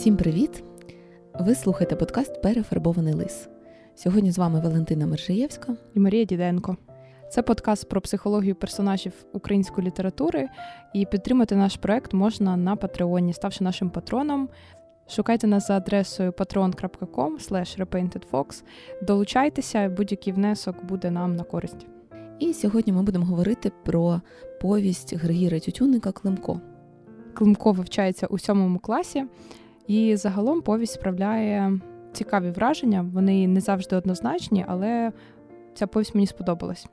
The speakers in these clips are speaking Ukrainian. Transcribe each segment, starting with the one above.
Всім привіт! Ви слухаєте подкаст Перефарбований лис. Сьогодні з вами Валентина Мержиєвська і Марія Діденко. Це подкаст про психологію персонажів української літератури. І підтримати наш проект можна на Патреоні, ставши нашим патроном. Шукайте нас за адресою patreon.com repaintedfox. Долучайтеся, будь-який внесок буде нам на користь. І сьогодні ми будемо говорити про повість Григіра Тютюника Климко. Климко вивчається у сьомому класі, і загалом повість справляє цікаві враження. Вони не завжди однозначні, але ця повість мені сподобалась.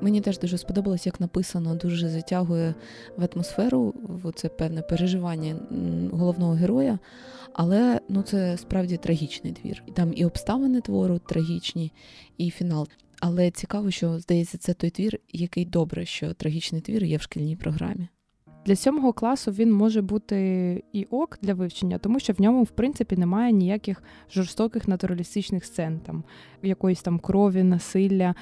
Мені теж дуже сподобалось, як написано, дуже затягує в атмосферу, це певне переживання головного героя. Але ну це справді трагічний твір. Там і обставини твору трагічні, і фінал. Але цікаво, що здається, це той твір, який добре, що трагічний твір є в шкільній програмі. Для сьомого класу він може бути і ок для вивчення, тому що в ньому, в принципі, немає ніяких жорстоких натуралістичних сцен, там якоїсь там крові, насилля.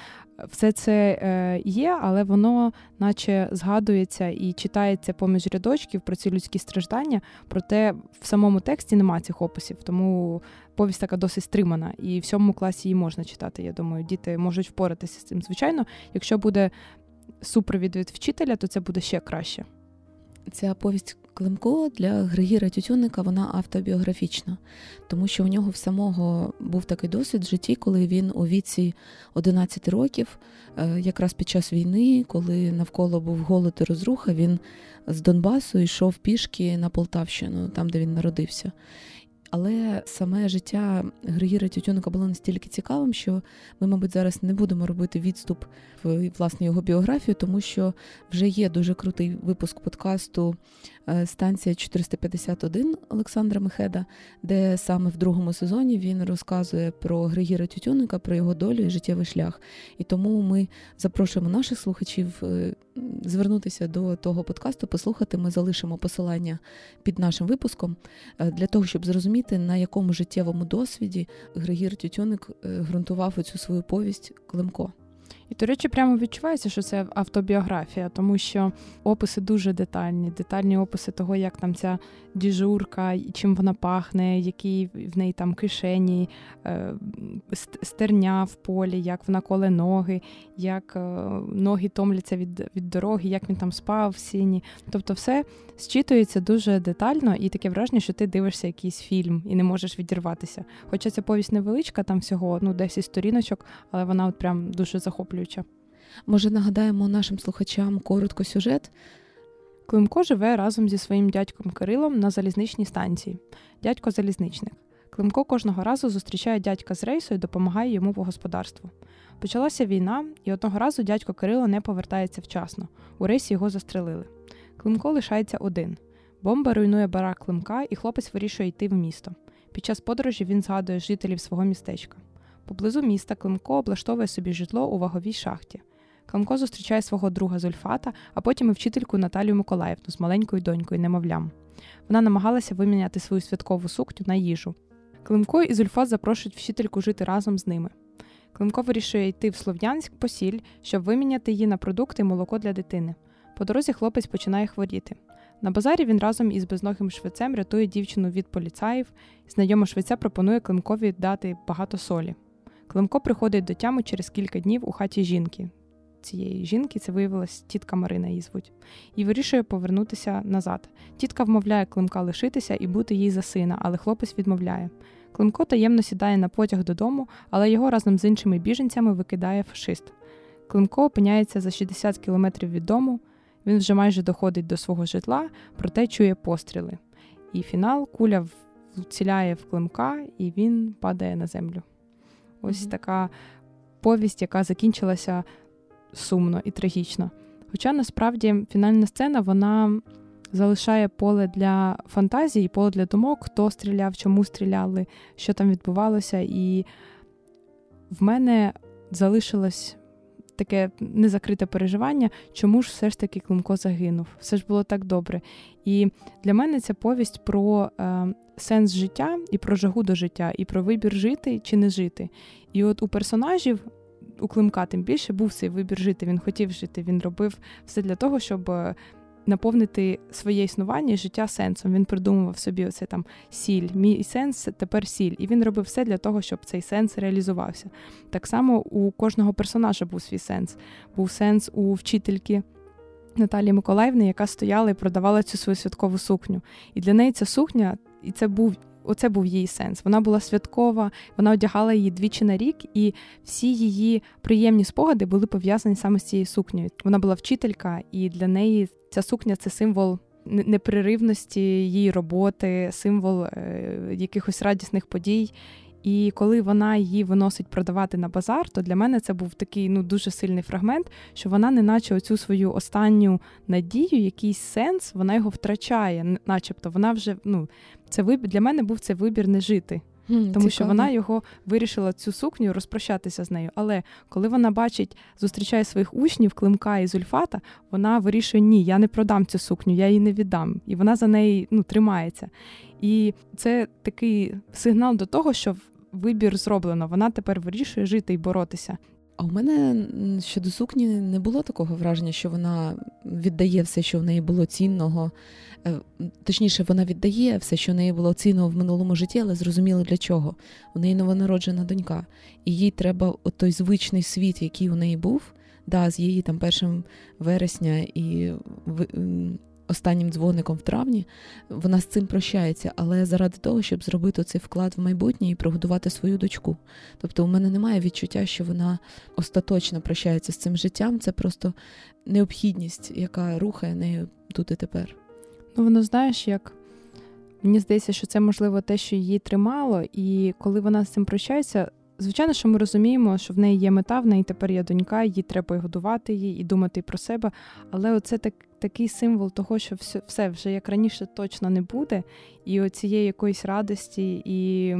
Все це е, є, але воно, наче, згадується і читається поміж рядочків про ці людські страждання. Проте в самому тексті немає цих описів, тому повість така досить стримана. І в сьомому класі її можна читати. Я думаю, діти можуть впоратися з цим. Звичайно, якщо буде супровід від вчителя, то це буде ще краще. Ця повість Климко для Григіра Тютюнника вона автобіографічна, тому що у нього в самого був такий досвід в житті, коли він у віці 11 років, е, якраз під час війни, коли навколо був голод і розруха, він з Донбасу йшов пішки на Полтавщину, там де він народився. Але саме життя Григіра Тютюника було настільки цікавим, що ми, мабуть, зараз не будемо робити відступ в власне його біографію, тому що вже є дуже крутий випуск подкасту Е, станція 451 Олександра Мехеда, де саме в другому сезоні він розказує про Григіра Тютюника, про його долю і життєвий шлях. І тому ми запрошуємо наших слухачів е, звернутися до того подкасту, послухати. Ми залишимо посилання під нашим випуском е, для того, щоб зрозуміти, на якому життєвому досвіді Григір Тютюник ґрунтував оцю свою повість Климко. І, до речі, прямо відчувається, що це автобіографія, тому що описи дуже детальні, детальні описи того, як там ця діжурка, чим вона пахне, які в неї там кишені, е, стерня в полі, як вона коле ноги, як е, ноги томляться від від дороги, як він там спав в сіні. Тобто, все зчитується дуже детально, і таке враження, що ти дивишся якийсь фільм і не можеш відірватися. Хоча ця повість невеличка, там всього ну 10 сторіночок, але вона от прям дуже захоплююча. Може, нагадаємо нашим слухачам коротко сюжет. Климко живе разом зі своїм дядьком Кирилом на залізничній станції. Дядько залізничник. Климко кожного разу зустрічає дядька з рейсу і допомагає йому по господарству. Почалася війна, і одного разу дядько Кирило не повертається вчасно. У рейсі його застрелили. Климко лишається один. Бомба руйнує барак Климка, і хлопець вирішує йти в місто. Під час подорожі він згадує жителів свого містечка. Поблизу міста Климко облаштовує собі житло у ваговій шахті. Климко зустрічає свого друга Зульфата, а потім і вчительку Наталію Миколаївну з маленькою донькою немовлям. Вона намагалася виміняти свою святкову сукню на їжу. Климко і Зульфат запрошують вчительку жити разом з ними. Климко вирішує йти в Слов'янськ по сіль, щоб виміняти її на продукти і молоко для дитини. По дорозі хлопець починає хворіти. На базарі він разом із безногим швецем рятує дівчину від поліцаїв, знайома швеця пропонує Климкові дати багато солі. Климко приходить до тями через кілька днів у хаті жінки. Цієї жінки це виявилась тітка Марина її звуть, і вирішує повернутися назад. Тітка вмовляє Климка лишитися і бути їй за сина, але хлопець відмовляє. Климко таємно сідає на потяг додому, але його разом з іншими біженцями викидає фашист. Климко опиняється за 60 кілометрів від дому, він вже майже доходить до свого житла, проте чує постріли. І фінал куля вціляє в Климка, і він падає на землю. Ось mm-hmm. така повість, яка закінчилася сумно і трагічно. Хоча насправді фінальна сцена вона залишає поле для фантазії, поле для думок, хто стріляв, чому стріляли, що там відбувалося. І в мене залишилось таке незакрите переживання, чому ж все ж таки Климко загинув. Все ж було так добре. І для мене ця повість про е, сенс життя і про жагу до життя, і про вибір жити чи не жити. І от у персонажів. У Климка тим більше був цей вибір жити. Він хотів жити, він робив все для того, щоб е, наповнити своє існування і життя сенсом. Він придумував собі оце там сіль, мій сенс тепер сіль. І він робив все для того, щоб цей сенс реалізувався. Так само у кожного персонажа був свій сенс. Був сенс у вчительки. Наталії Миколаївни, яка стояла і продавала цю свою святкову сукню. І для неї ця сукня, і це був оце був її сенс. Вона була святкова, вона одягала її двічі на рік, і всі її приємні спогади були пов'язані саме з цією сукнею. Вона була вчителька, і для неї ця сукня це символ. Непреривності її роботи, символ е, якихось радісних подій. І коли вона її виносить продавати на базар, то для мене це був такий ну дуже сильний фрагмент, що вона, неначе оцю свою останню надію, якийсь сенс, вона його втрачає, начебто вона вже ну це вибір для мене був це вибір не жити. Тому цікаво. що вона його вирішила цю сукню розпрощатися з нею. Але коли вона бачить, зустрічає своїх учнів, Климка і Зульфата, вона вирішує, ні, я не продам цю сукню, я її не віддам. І вона за неї ну, тримається. І це такий сигнал до того, що вибір зроблено. Вона тепер вирішує жити і боротися. А у мене щодо сукні не було такого враження, що вона віддає все, що в неї було цінного. Е, точніше, вона віддає все, що в неї було цінного в минулому житті, але зрозуміло для чого. У неї новонароджена донька, і їй треба той звичний світ, який у неї був, да, з її там першим вересня і останнім дзвоником в травні, вона з цим прощається, але заради того, щоб зробити цей вклад в майбутнє і прогодувати свою дочку. Тобто, у мене немає відчуття, що вона остаточно прощається з цим життям. Це просто необхідність, яка рухає нею тут і тепер. Ну, воно знаєш, як. Мені здається, що це можливо те, що її тримало, і коли вона з цим прощається, звичайно, що ми розуміємо, що в неї є мета, в неї тепер є донька, їй треба і годувати її і думати про себе. Але оце так такий символ того, що все все вже як раніше точно не буде, і оцієї якоїсь радості і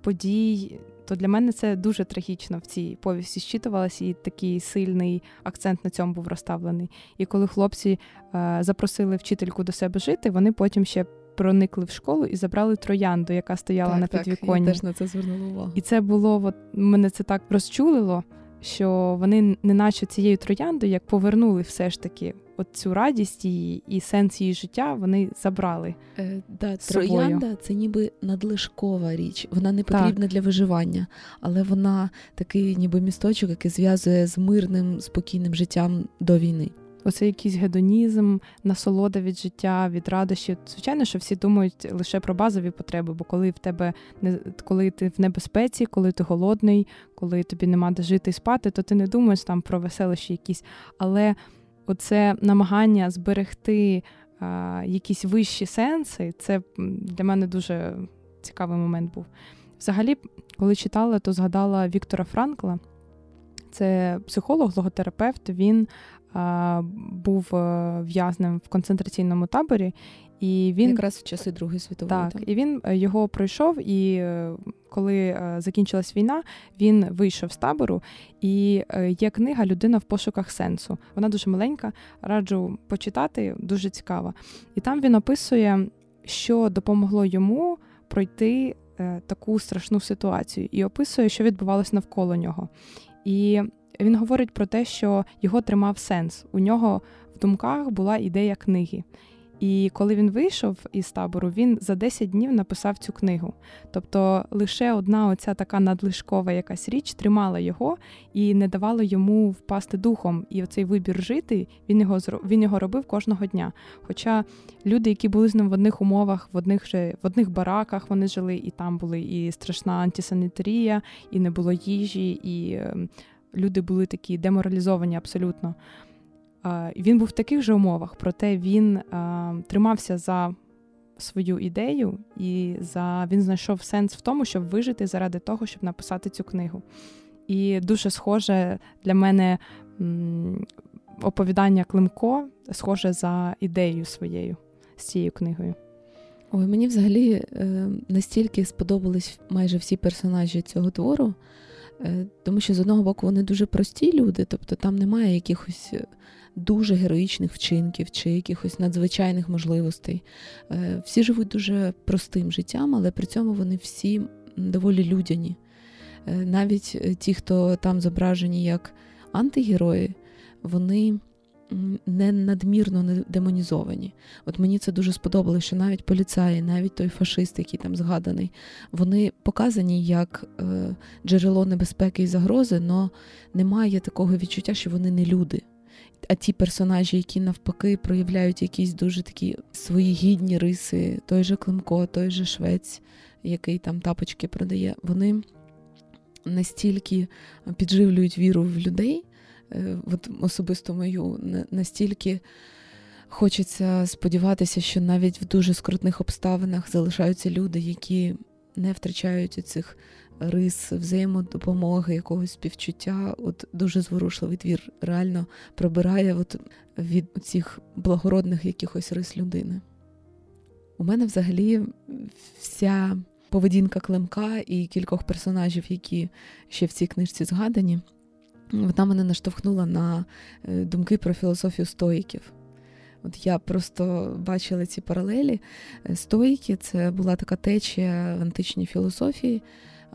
подій. То для мене це дуже трагічно в цій повісті щитувалося, і такий сильний акцент на цьому був розставлений. І коли хлопці е, запросили вчительку до себе жити, вони потім ще проникли в школу і забрали троянду, яка стояла так, на підвіконні. Так, я теж на це звернула увагу. І це було от, мене це так розчулило, що вони, неначе цією трояндою, як повернули все ж таки от цю радість її і сенс її життя вони забрали. Е, да, Троянда це ніби надлишкова річ. Вона не потрібна так. для виживання, але вона такий, ніби місточок, який зв'язує з мирним, спокійним життям до війни. Оце якийсь гедонізм, насолода від життя, від радощів. Звичайно, що всі думають лише про базові потреби, бо коли в тебе не коли ти в небезпеці, коли ти голодний, коли тобі нема де жити і спати, то ти не думаєш там про веселощі якісь. Але оце намагання зберегти а, якісь вищі сенси, це для мене дуже цікавий момент був. Взагалі, коли читала, то згадала Віктора Франкла. Це психолог, логотерапевт. Він а, був е, в'язнем в концентраційному таборі. І він якраз в часи Другої світової. Так, так, і він е, його пройшов. І е, коли закінчилась війна, він вийшов з табору. І є книга Людина в пошуках сенсу. Вона дуже маленька, раджу почитати, дуже цікава. І там він описує, що допомогло йому пройти таку страшну ситуацію, і описує, що відбувалось навколо нього. І він говорить про те, що його тримав сенс. У нього в думках була ідея книги. І коли він вийшов із табору, він за 10 днів написав цю книгу. Тобто лише одна оця така надлишкова якась річ тримала його і не давала йому впасти духом. І оцей вибір жити він його він його робив кожного дня. Хоча люди, які були з ним в одних умовах, в одних же в одних бараках вони жили, і там були і страшна антисанітарія, і не було їжі, і ем, люди були такі деморалізовані абсолютно. Він був в таких же умовах, проте він тримався за свою ідею, і за він знайшов сенс в тому, щоб вижити заради того, щоб написати цю книгу. І дуже схоже для мене оповідання Климко, схоже за ідеєю своєю з цією книгою. Ой, мені взагалі е, настільки сподобались майже всі персонажі цього твору. Е, тому що з одного боку вони дуже прості люди, тобто там немає якихось е, дуже героїчних вчинків чи якихось надзвичайних можливостей. Е, всі живуть дуже простим життям, але при цьому вони всі доволі людяні. Навіть ті, хто там зображені як антигерої, вони не надмірно не демонізовані. От мені це дуже сподобалося, що навіть поліцаї, навіть той фашист, який там згаданий, вони показані як е, джерело небезпеки і загрози, але немає такого відчуття, що вони не люди. А ті персонажі, які навпаки проявляють якісь дуже такі свої гідні риси, той же Климко, той же Швець, який там тапочки продає, вони настільки підживлюють віру в людей, е, от особисто мою, настільки хочеться сподіватися, що навіть в дуже скрутних обставинах залишаються люди, які не втрачають цих рис взаємодопомоги, якогось співчуття. От дуже зворушливий твір реально пробирає от від цих благородних якихось рис людини. У мене взагалі вся поведінка Климка і кількох персонажів, які ще в цій книжці згадані, вона мене наштовхнула на е, думки про філософію стоїків. От я просто бачила ці паралелі. Е, стоїки це була така течія в античній філософії.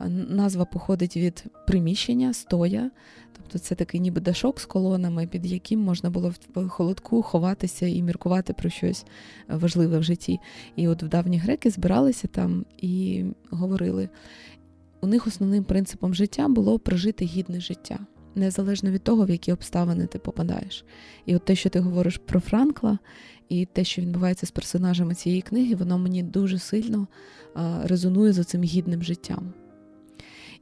Назва походить від приміщення, стоя, тобто це такий ніби дашок з колонами, під яким можна було в холодку ховатися і міркувати про щось важливе в житті. І от в давні греки збиралися там і говорили. У них основним принципом життя було прожити гідне життя, незалежно від того, в які обставини ти попадаєш. І от те, що ти говориш про Франкла, і те, що відбувається з персонажами цієї книги, воно мені дуже сильно резонує з цим гідним життям.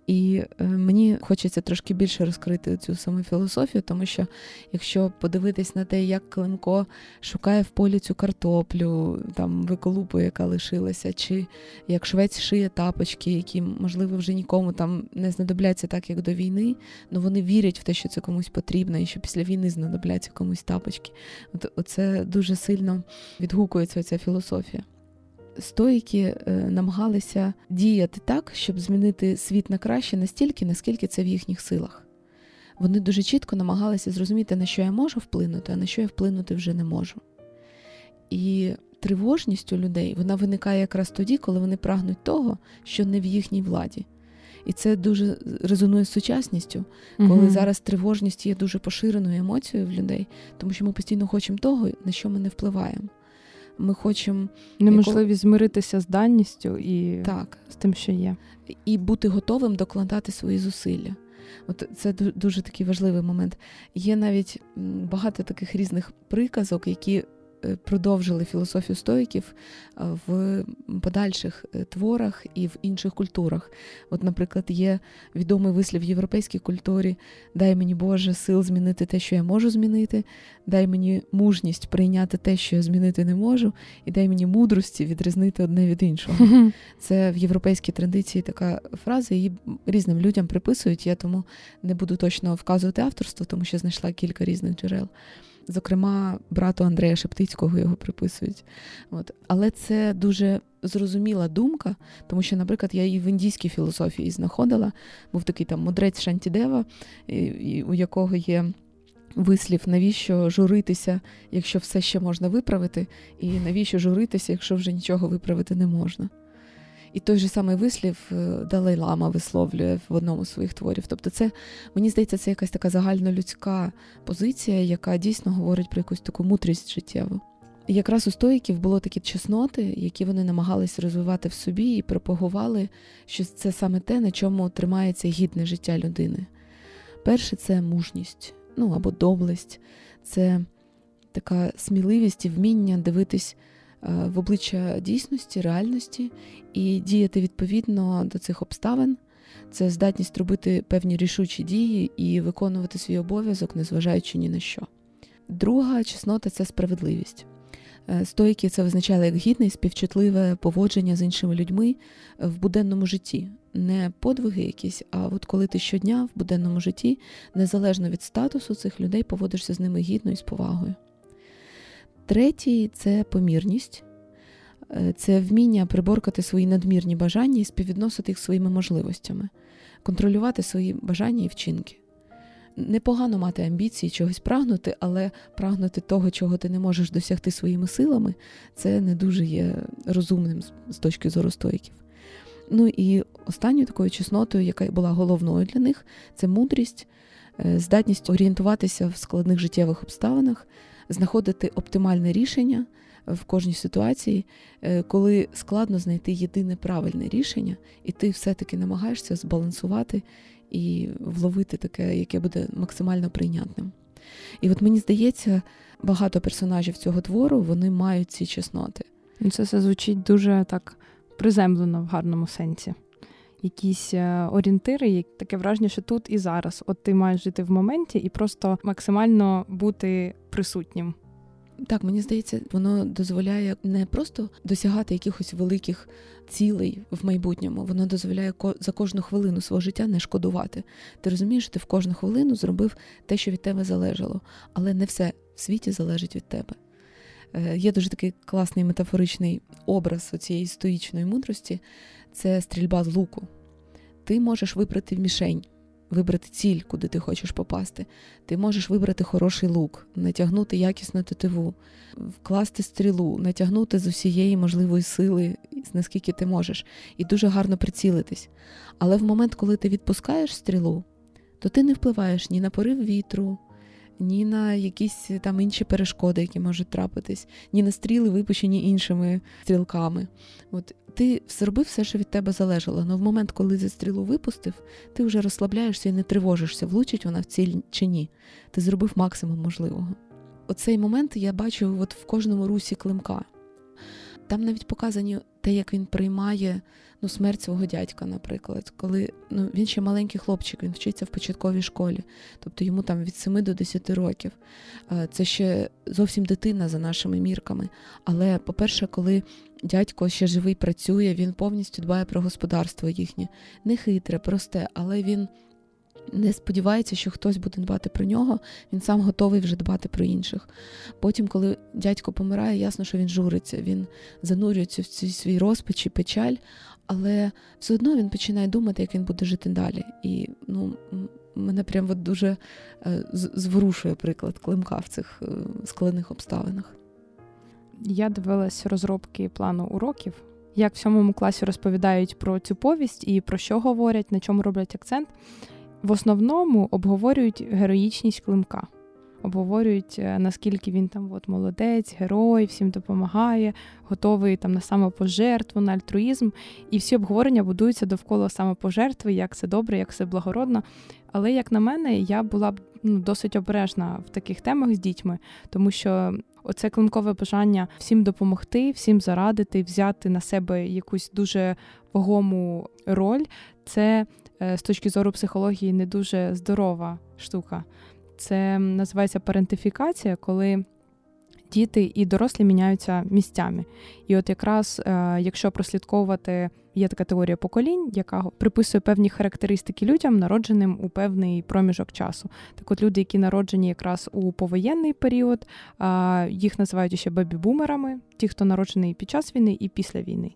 І е, мені хочеться трошки більше розкрити цю саму філософію, тому що якщо подивитись на те, як Климко шукає в полі цю картоплю, там виколупу, яка лишилася, чи як швець шиє тапочки, які, можливо, вже нікому там не знадобляться так, як до війни, але вони вірять в те, що це комусь потрібно, і що після війни знадобляться комусь тапочки. От Оце дуже сильно відгукується ця філософія стоїки е, намагалися діяти так, щоб змінити світ на краще настільки, наскільки це в їхніх силах. Вони дуже чітко намагалися зрозуміти, на що я можу вплинути, а на що я вплинути вже не можу. І тривожність у людей вона виникає якраз тоді, коли вони прагнуть того, що не в їхній владі. І це дуже резонує з сучасністю, коли угу. зараз тривожність є дуже поширеною емоцією в людей, тому що ми постійно хочемо того, на що ми не впливаємо. Ми хочемо неможливість яко... змиритися з данністю і так. з тим, що є, і бути готовим докладати свої зусилля. От це дуже такий важливий момент. Є навіть багато таких різних приказок, які продовжили філософію стоїків е, в подальших е, творах і в інших культурах. От, наприклад, є відомий вислів в європейській культурі: дай мені Боже сил змінити те, що я можу змінити, дай мені мужність прийняти те, що я змінити не можу, і дай мені мудрості відрізнити одне від іншого. Це в європейській традиції така фраза, її різним людям приписують. Я тому не буду точно вказувати авторство, тому що знайшла кілька різних джерел. Зокрема, брату Андрея Шептицького його приписують. От. Але це дуже зрозуміла думка, тому що, наприклад, я і в індійській філософії знаходила, був такий там мудрець Шантідева, у якого є. Вислів, навіщо журитися, якщо все ще можна виправити, і навіщо журитися, якщо вже нічого виправити не можна. І той же самий вислів е, Далай Лама висловлює в одному з своїх творів. Тобто, це мені здається, це якась така загальнолюдська позиція, яка дійсно говорить про якусь таку мудрість життєву. І якраз у стоїків було такі чесноти, які вони намагались розвивати в собі і пропагували, що це саме те, на чому тримається гідне життя людини. Перше це мужність, ну або доблесть, це така сміливість і вміння дивитись в обличчя дійсності, реальності і діяти відповідно до цих обставин. Це здатність робити певні рішучі дії і виконувати свій обов'язок, незважаючи ні на що. Друга чеснота це справедливість. Е, стойки це визначали як гідне і співчутливе поводження з іншими людьми в буденному житті. Не подвиги якісь, а от коли ти щодня в буденному житті, незалежно від статусу цих людей, поводишся з ними гідно і з повагою. Третій це помірність, е, це вміння приборкати свої надмірні бажання і співвідносити їх своїми можливостями, контролювати свої бажання і вчинки. Непогано мати амбіції, чогось прагнути, але прагнути того, чого ти не можеш досягти своїми силами, це не дуже є розумним з точки зору стоїків. Ну і останньою такою чеснотою, яка була головною для них, це мудрість, е, здатність орієнтуватися в складних життєвих обставинах, знаходити оптимальне рішення в кожній ситуації, е, коли складно знайти єдине правильне рішення, і ти все-таки намагаєшся збалансувати і вловити таке, яке буде максимально прийнятним. І от мені здається, багато персонажів цього твору вони мають ці чесноти. Ну, це все звучить дуже так приземлено в гарному сенсі. Якісь е, орієнтири, таке враження, що тут і зараз. От ти маєш жити в моменті і просто максимально бути присутнім. Так, мені здається, воно дозволяє не просто досягати якихось великих цілей в майбутньому, воно дозволяє за кожну хвилину свого життя не шкодувати. Ти розумієш, ти в кожну хвилину зробив те, що від тебе залежало, але не все в світі залежить від тебе. Е, є дуже такий класний метафоричний образ цієї стоїчної мудрості це стрільба з луку. Ти можеш вибрати мішень вибрати ціль, куди ти хочеш попасти. Ти можеш вибрати хороший лук, натягнути якісну тетиву, вкласти стрілу, натягнути з усієї можливої сили, наскільки ти можеш, і дуже гарно прицілитись. Але в момент, коли ти відпускаєш стрілу, то ти не впливаєш ні на порив вітру, ні на якісь там інші перешкоди, які можуть трапитись, ні на стріли, випущені іншими стрілками. От ти зробив все, що від тебе залежало. Але в момент, коли ти стрілу випустив, ти вже розслабляєшся і не тривожишся, влучить вона в ціль чи ні. Ти зробив максимум можливого. Оцей момент я бачу от в кожному русі климка. Там навіть показані те, як він приймає ну, смерть свого дядька, наприклад, коли ну, він ще маленький хлопчик, він вчиться в початковій школі, тобто йому там від 7 до 10 років. Це ще зовсім дитина за нашими мірками. Але, по-перше, коли дядько ще живий працює, він повністю дбає про господарство їхнє. Не хитре, просте, але він. Не сподівається, що хтось буде дбати про нього, він сам готовий вже дбати про інших. Потім, коли дядько помирає, ясно, що він журиться, він занурюється в цей свій розпач і печаль, але все одно він починає думати, як він буде жити далі. І ну, мене прям от дуже е, зворушує приклад Климка в цих е, складних обставинах. Я дивилась розробки плану уроків. Як в сьомому класі розповідають про цю повість і про що говорять, на чому роблять акцент. В основному обговорюють героїчність Климка обговорюють, е, наскільки він там от молодець, герой, всім допомагає, готовий там на самопожертву, на альтруїзм. І всі обговорення будуються довкола самопожертви, як це добре, як це благородно. Але, як на мене, я була б ну, досить обережна в таких темах з дітьми, тому що. Оце клинкове бажання всім допомогти, всім зарадити, взяти на себе якусь дуже вагому роль. Це з точки зору психології не дуже здорова штука. Це називається парентифікація, коли діти і дорослі міняються місцями. І от якраз е, якщо прослідковувати, є така теорія поколінь, яка приписує певні характеристики людям, народженим у певний проміжок часу. Так от люди, які народжені якраз у повоєнний період, їх називають ще бебі-бумерами, ті, хто народжений під час війни і після війни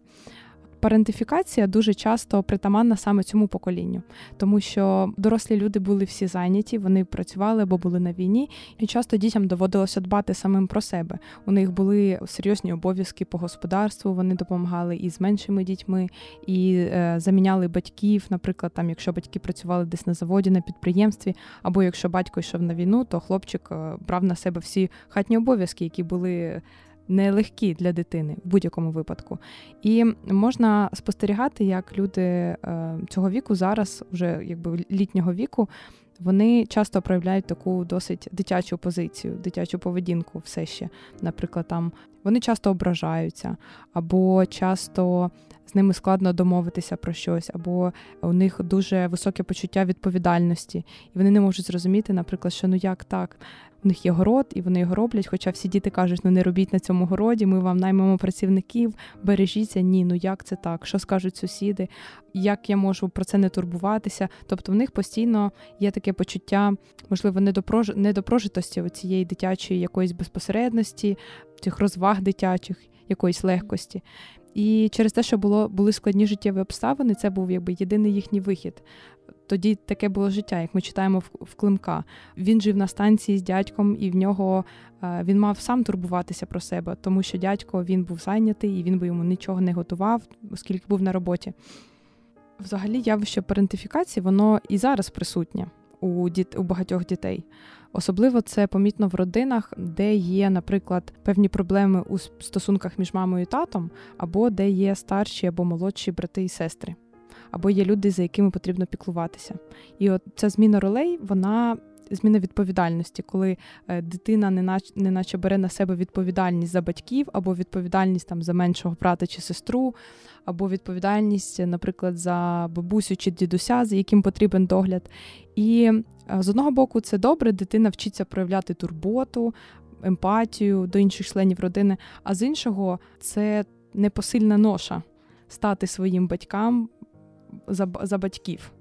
парентифікація дуже часто притаманна саме цьому поколінню, тому що дорослі люди були всі зайняті, вони працювали або були на війні, і часто дітям доводилося дбати самим про себе. У них були серйозні обов'язки по господарству. Вони допомагали і з меншими дітьми, і е, заміняли батьків. Наприклад, там, якщо батьки працювали десь на заводі, на підприємстві, або якщо батько йшов на війну, то хлопчик е, брав на себе всі хатні обов'язки, які були нелегкі для дитини в будь-якому випадку. І можна спостерігати, як люди е, цього віку зараз, вже якби літнього віку, вони часто проявляють таку досить дитячу позицію, дитячу поведінку все ще. Наприклад, там вони часто ображаються, або часто з ними складно домовитися про щось, або у них дуже високе почуття відповідальності, і вони не можуть зрозуміти, наприклад, що ну як так, у них є город, і вони його роблять. Хоча всі діти кажуть, ну не робіть на цьому городі, ми вам наймемо працівників, бережіться. Ні, ну як це так? Що скажуть сусіди? Як я можу про це не турбуватися? Тобто в них постійно є таке почуття, можливо, недопрожитості цієї дитячої якоїсь безпосередності, цих розваг дитячих, якоїсь легкості. І через те, що було були складні життєві обставини, це був якби єдиний їхній вихід. Тоді таке було життя, як ми читаємо в, в Климка. Він жив на станції з дядьком, і в нього е, він мав сам турбуватися про себе, тому що дядько він був зайнятий і він би йому нічого не готував, оскільки був на роботі. Взагалі, явище парентифікації, воно і зараз присутнє. у діт... у багатьох дітей. Особливо це помітно в родинах, де є, наприклад, певні проблеми у стосунках між мамою і татом, або де є старші або молодші брати і сестри, або є люди, за якими потрібно піклуватися. І от ця зміна ролей, вона зміна відповідальності, коли е, дитина неначе, неначе бере на себе відповідальність за батьків, або відповідальність там за меншого брата чи сестру, або відповідальність, наприклад, за бабусю чи дідуся, за яким потрібен догляд. І е, з одного боку, це добре, дитина вчиться проявляти турботу, емпатію до інших членів родини, а з іншого, це непосильна ноша стати своїм батькам за, за батьків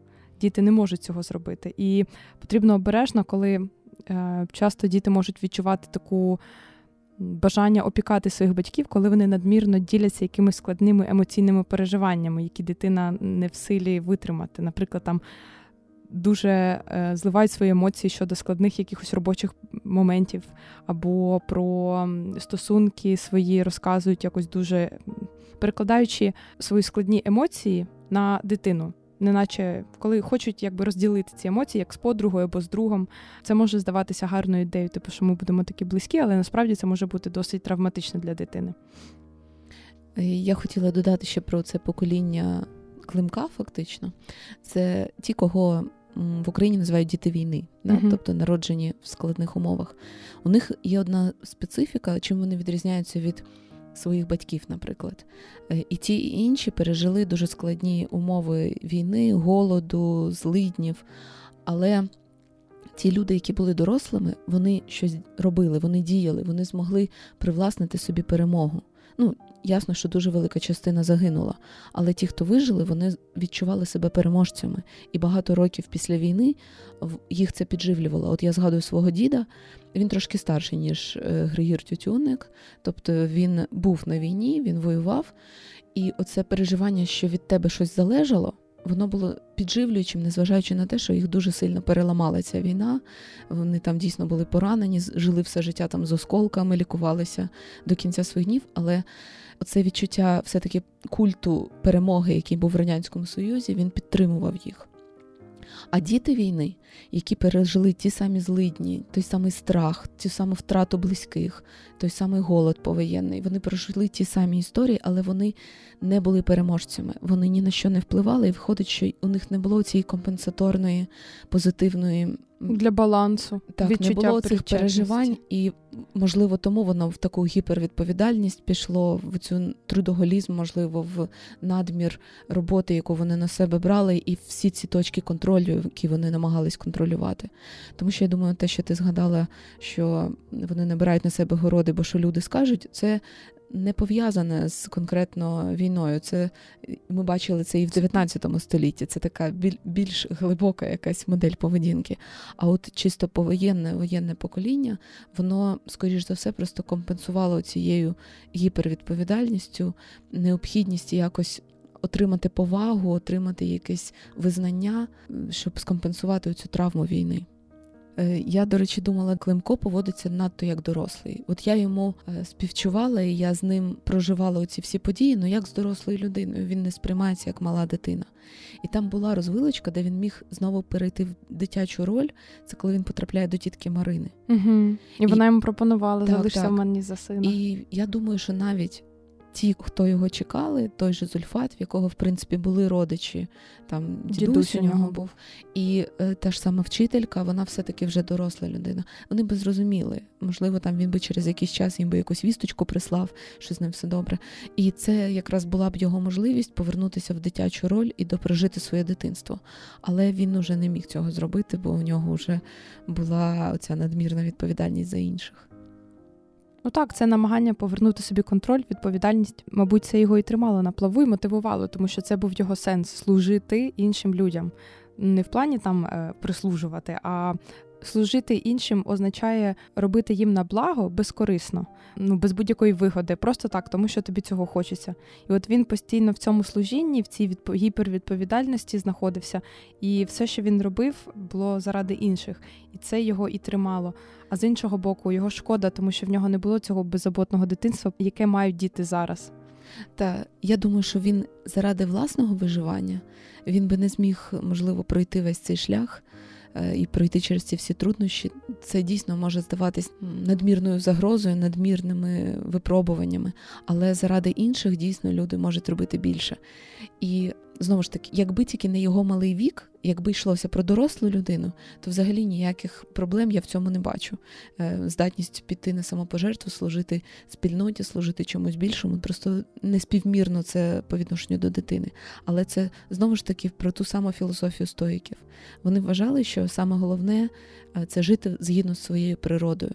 діти не можуть цього зробити. І потрібно обережно, коли е, часто діти можуть відчувати таку бажання опікати своїх батьків, коли вони надмірно діляться якимись складними емоційними переживаннями, які дитина не в силі витримати. Наприклад, там. Дуже е, зливають свої емоції щодо складних якихось робочих моментів, або про стосунки свої розказують якось дуже перекладаючи свої складні емоції на дитину неначе коли хочуть якби розділити ці емоції, як з подругою або з другом. Це може здаватися гарною ідеєю, типу, що ми будемо такі близькі, але насправді це може бути досить травматично для дитини. Е, я хотіла додати ще про це покоління Климка, фактично. Це ті, кого в Україні називають діти війни, да? uh-huh. тобто народжені в складних умовах. У них є одна специфіка, чим вони відрізняються від своїх батьків, наприклад. Е, і ті і інші пережили дуже складні умови війни, голоду, злиднів. Але ті люди, які були дорослими, вони щось робили, вони діяли, вони змогли привласнити собі перемогу. Ну, ясно, що дуже велика частина загинула, але ті, хто вижили, вони відчували себе переможцями. І багато років після війни їх це підживлювало. От я згадую свого діда, він трошки старший, ніж е, Григір Тютюнник, тобто він був на війні, він воював, і оце переживання, що від тебе щось залежало. Воно було підживлюючим, незважаючи на те, що їх дуже сильно переламала ця війна. Вони там дійсно були поранені, жили все життя там з осколками, лікувалися до кінця своїх днів. Але оце відчуття все-таки культу перемоги, який був в Радянському Союзі, він підтримував їх. А діти війни, які пережили ті самі злидні, той самий страх, ту саму втрату близьких, той самий голод повоєнний, вони пережили ті самі історії, але вони не були переможцями. Вони ні на що не впливали, і виходить, що у них не було цієї компенсаторної позитивної для балансу. Так, відчуття не було цих переживань, і можливо тому воно в таку гіпервідповідальність пішло в цю трудоголізм, можливо, в надмір роботи, яку вони на себе брали, і всі ці точки контролю, які вони намагались контролювати. Тому що я думаю, те, що ти згадала, що вони набирають на себе городи, бо що люди скажуть, це не пов'язане з конкретно війною. Це Ми бачили це і в 19 столітті. Це така більш глибока якась модель поведінки. А от чисто повоєнне воєнне покоління, воно, скоріш за все, просто компенсувало цією гіпервідповідальністю, необхідність якось. Отримати повагу, отримати якесь визнання, щоб скомпенсувати цю травму війни. Е, я, до речі, думала, Климко поводиться надто як дорослий. От я йому е, співчувала, і я з ним проживала оці всі події, ну як з дорослою людиною. Він не сприймається як мала дитина. І там була розвилочка, де він міг знову перейти в дитячу роль. Це коли він потрапляє до тітки Марини. Угу. І вона йому пропонувала залишся в мене за сина. І я думаю, що навіть ті, хто його чекали, той же Зульфат, в якого в принципі були родичі, там дідусь у нього був, і е, та ж сама вчителька, вона все-таки вже доросла людина. Вони би зрозуміли, можливо, там він би через якийсь час їм би якусь вісточку прислав, що з ним все добре. І це якраз була б його можливість повернутися в дитячу роль і допрожити своє дитинство. Але він уже не міг цього зробити, бо у нього вже була оця надмірна відповідальність за інших. Ну так, це намагання повернути собі контроль, відповідальність. Мабуть, це його і тримало на плаву і мотивувало, тому що це був його сенс служити іншим людям. Не в плані там е, прислужувати, а Служити іншим означає робити їм на благо безкорисно, ну без будь-якої вигоди, просто так, тому що тобі цього хочеться. І от він постійно в цьому служінні, в цій відп... гіпервідповідальності знаходився, і все, що він робив, було заради інших, і це його і тримало. А з іншого боку, його шкода, тому що в нього не було цього беззаботного дитинства, яке мають діти зараз. Та я думаю, що він заради власного виживання він би не зміг можливо пройти весь цей шлях і пройти через ці всі труднощі, це дійсно може здаватись надмірною загрозою, надмірними випробуваннями, але заради інших дійсно люди можуть робити більше. І знову ж таки, якби тільки не його малий вік, якби йшлося про дорослу людину, то взагалі ніяких проблем я в цьому не бачу. Е, здатність піти на самопожертву, служити спільноті, служити чомусь більшому, просто неспівмірно це по відношенню до дитини. Але це знову ж таки про ту саму філософію стоїків. Вони вважали, що саме головне е, це жити згідно з своєю природою.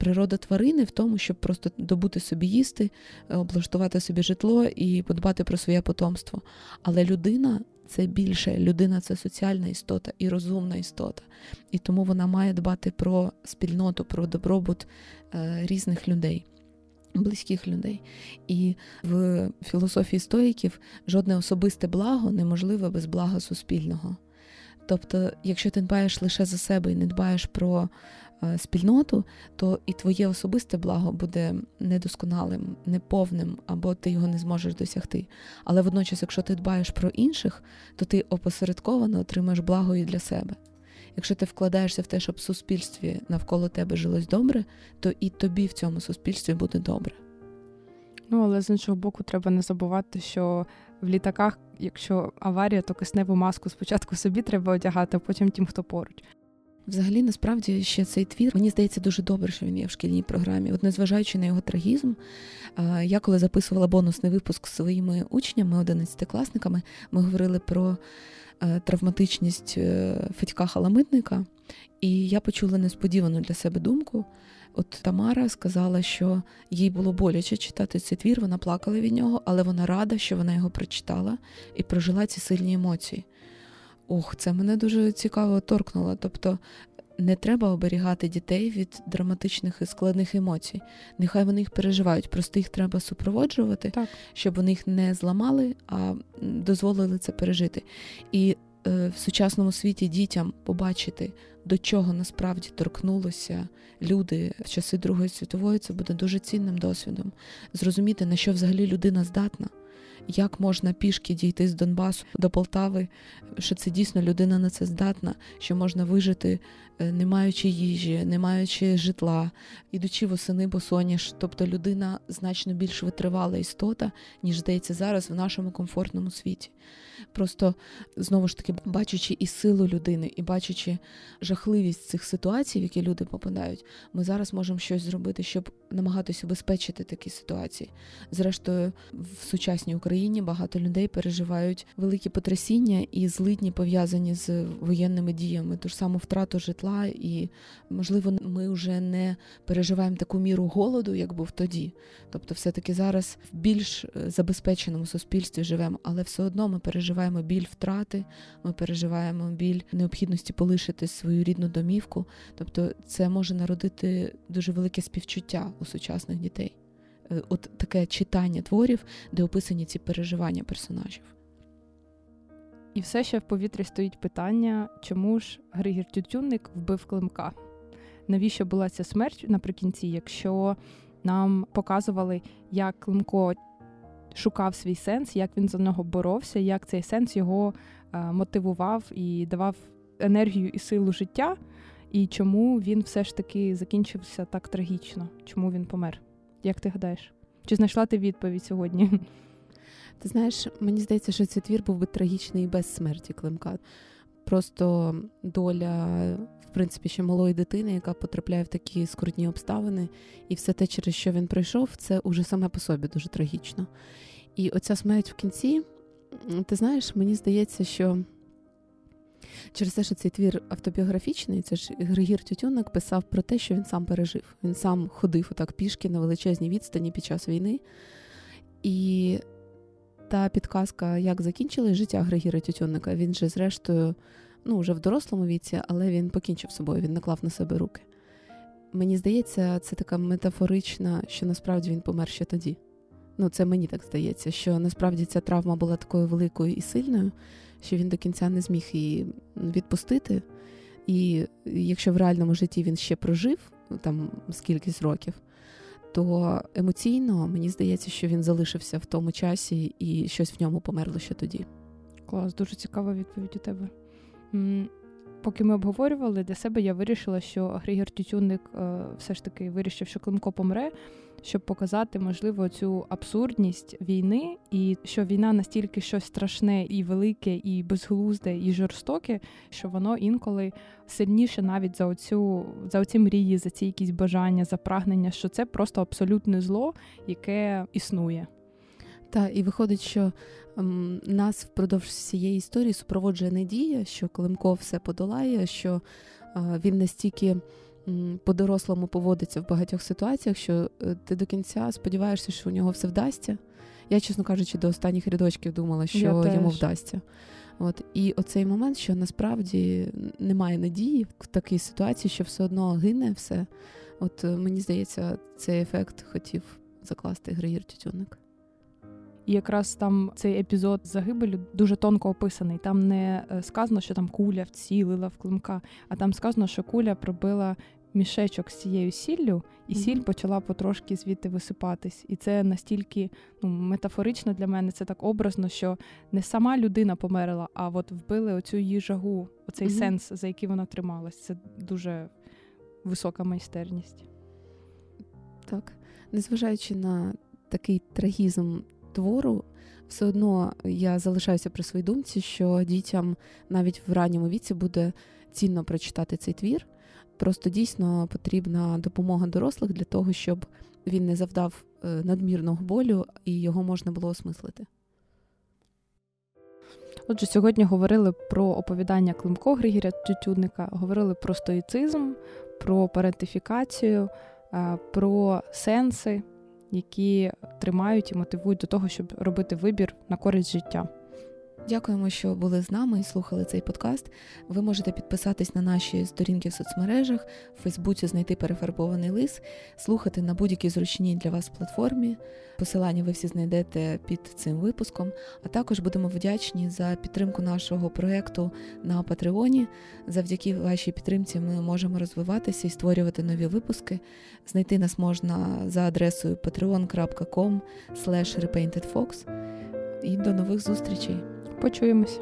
Природа тварини в тому, щоб просто добути собі їсти, е, облаштувати собі житло і подбати про своє потомство. Але людина це більше, людина це соціальна істота і розумна істота. І тому вона має дбати про спільноту, про добробут е, різних людей. Близьких людей. І в філософії стоїків жодне особисте благо неможливе без блага суспільного. Тобто, якщо ти дбаєш лише за себе і не дбаєш про спільноту, то і твоє особисте благо буде недосконалим, неповним, або ти його не зможеш досягти. Але водночас, якщо ти дбаєш про інших, то ти опосередковано отримаєш благо і для себе. Якщо ти вкладаєшся в те, щоб в суспільстві навколо тебе жилось добре, то і тобі в цьому суспільстві буде добре. Ну, але з іншого боку, треба не забувати, що в літаках, якщо аварія, то кисневу маску спочатку собі треба одягати, а потім тим, хто поруч. Взагалі, насправді, ще цей твір мені здається дуже добре, що він є в шкільній програмі. От незважаючи на його трагізм, я коли записувала бонусний випуск з своїми учнями, 11-класниками, ми говорили про травматичність е, Федька Халамитника, і я почула несподівану для себе думку. От Тамара сказала, що їй було боляче читати цей твір, вона плакала від нього, але вона рада, що вона його прочитала і прожила ці сильні емоції. Ох, це мене дуже цікаво торкнуло. Тобто не треба оберігати дітей від драматичних і складних емоцій. Нехай вони їх переживають, просто їх треба супроводжувати, так. щоб вони їх не зламали, а дозволили це пережити. І е, в сучасному світі дітям побачити, до чого насправді торкнулися люди в часи Другої світової, це буде дуже цінним досвідом. Зрозуміти, на що взагалі людина здатна як можна пішки дійти з Донбасу до Полтави, що це дійсно людина на це здатна, що можна вижити, е, не маючи їжі, не маючи житла, ідучи восени босоніж. Тобто людина значно більш витривала істота, ніж здається зараз в нашому комфортному світі. Просто знову ж таки, бачачи і силу людини, і бачачи жахливість цих ситуацій, в які люди попадають, ми зараз можемо щось зробити, щоб намагатися убезпечити такі ситуації. Зрештою, в сучасній Україні багато людей переживають великі потрясіння і злидні пов'язані з воєнними діями, ту ж саму втрату житла, і можливо, ми вже не переживаємо таку міру голоду, як був тоді. Тобто, все таки зараз в більш е, забезпеченому суспільстві живемо, але все одно ми переживаємо переживаємо біль втрати, ми переживаємо біль необхідності полишити свою рідну домівку. Тобто, це може народити дуже велике співчуття у сучасних дітей. Е, от таке читання творів, де описані ці переживання персонажів. І все ще в повітрі стоїть питання, чому ж Григір Тютюнник вбив Климка? Навіщо була ця смерть наприкінці, якщо нам показували, як Климко шукав свій сенс, як він за нього боровся, як цей сенс його е, мотивував і давав енергію і силу життя, і чому він все ж таки закінчився так трагічно, чому він помер? Як ти гадаєш? Чи знайшла ти відповідь сьогодні? Ти знаєш, мені здається, що цей твір був би трагічний і без смерті Климка. Просто доля, в принципі, ще малої дитини, яка потрапляє в такі скрутні обставини, і все те, через що він пройшов, це уже саме по собі дуже трагічно. І оця смерть в кінці, ти знаєш, мені здається, що через те, що цей твір автобіографічний, це ж Григір Тютюнник писав про те, що він сам пережив. Він сам ходив отак пішки на величезній відстані під час війни. І та підказка, як закінчили життя Григіра Тютюнника, він же, зрештою, ну, вже в дорослому віці, але він покінчив собою, він наклав на себе руки. Мені здається, це така метафорична, що насправді він помер ще тоді. Ну, це мені так здається, що насправді ця травма була такою великою і сильною, що він до кінця не зміг її відпустити. І якщо в реальному житті він ще прожив там скількись років, то емоційно мені здається, що він залишився в тому часі і щось в ньому померло ще тоді. Клас, дуже цікава відповідь у тебе. Поки ми обговорювали для себе, я вирішила, що Григор Тютюнник е, все ж таки вирішив, що Климко помре, щоб показати, можливо, цю абсурдність війни, і що війна настільки щось страшне і велике, і безглузде, і жорстоке, що воно інколи сильніше навіть за оцю за оці мрії, за ці якісь бажання, за прагнення, що це просто абсолютне зло, яке існує. Так, і виходить, що ем, нас впродовж всієї історії супроводжує надія, що Климко все подолає, що е, він настільки м, по-дорослому поводиться в багатьох ситуаціях, що е, ти до кінця сподіваєшся, що у нього все вдасться. Я, чесно кажучи, до останніх рядочків думала, що йому вдасться. От і оцей момент, що насправді немає надії в такій ситуації, що все одно гине все. От е, мені здається, цей ефект хотів закласти Григір Тютюнник. І якраз там цей епізод загибелю дуже тонко описаний. Там не е, сказано, що там куля вцілила в климка, а там сказано, що куля пробила мішечок з цією сіллю, і mm-hmm. сіль почала потрошки звідти висипатись. І це настільки ну, метафорично для мене, це так образно, що не сама людина померла, а от вбили оцю її жагу, оцей mm-hmm. сенс, за який вона трималась. Це дуже висока майстерність. Так, незважаючи на такий трагізм твору, все одно я залишаюся при своїй думці, що дітям навіть в ранньому віці буде цінно прочитати цей твір. Просто дійсно потрібна допомога дорослих для того, щоб він не завдав е, надмірного болю і його можна було осмислити. Отже, сьогодні говорили про оповідання Климко Григоря Тютюдника, говорили про стоїцизм, про парентифікацію, е, про сенси які тримають і мотивують до того, щоб робити вибір на користь життя. Дякуємо, що були з нами і слухали цей подкаст. Ви можете підписатись на наші сторінки в соцмережах, в Фейсбуці знайти перефарбований лис, слухати на будь-якій зручній для вас платформі. Посилання ви всі знайдете під цим випуском. А також будемо вдячні за підтримку нашого проєкту на Патреоні. Завдяки вашій підтримці ми можемо розвиватися і створювати нові випуски. Знайти нас можна за адресою patreon.com repaintedfox. І до нових зустрічей! Почуємось.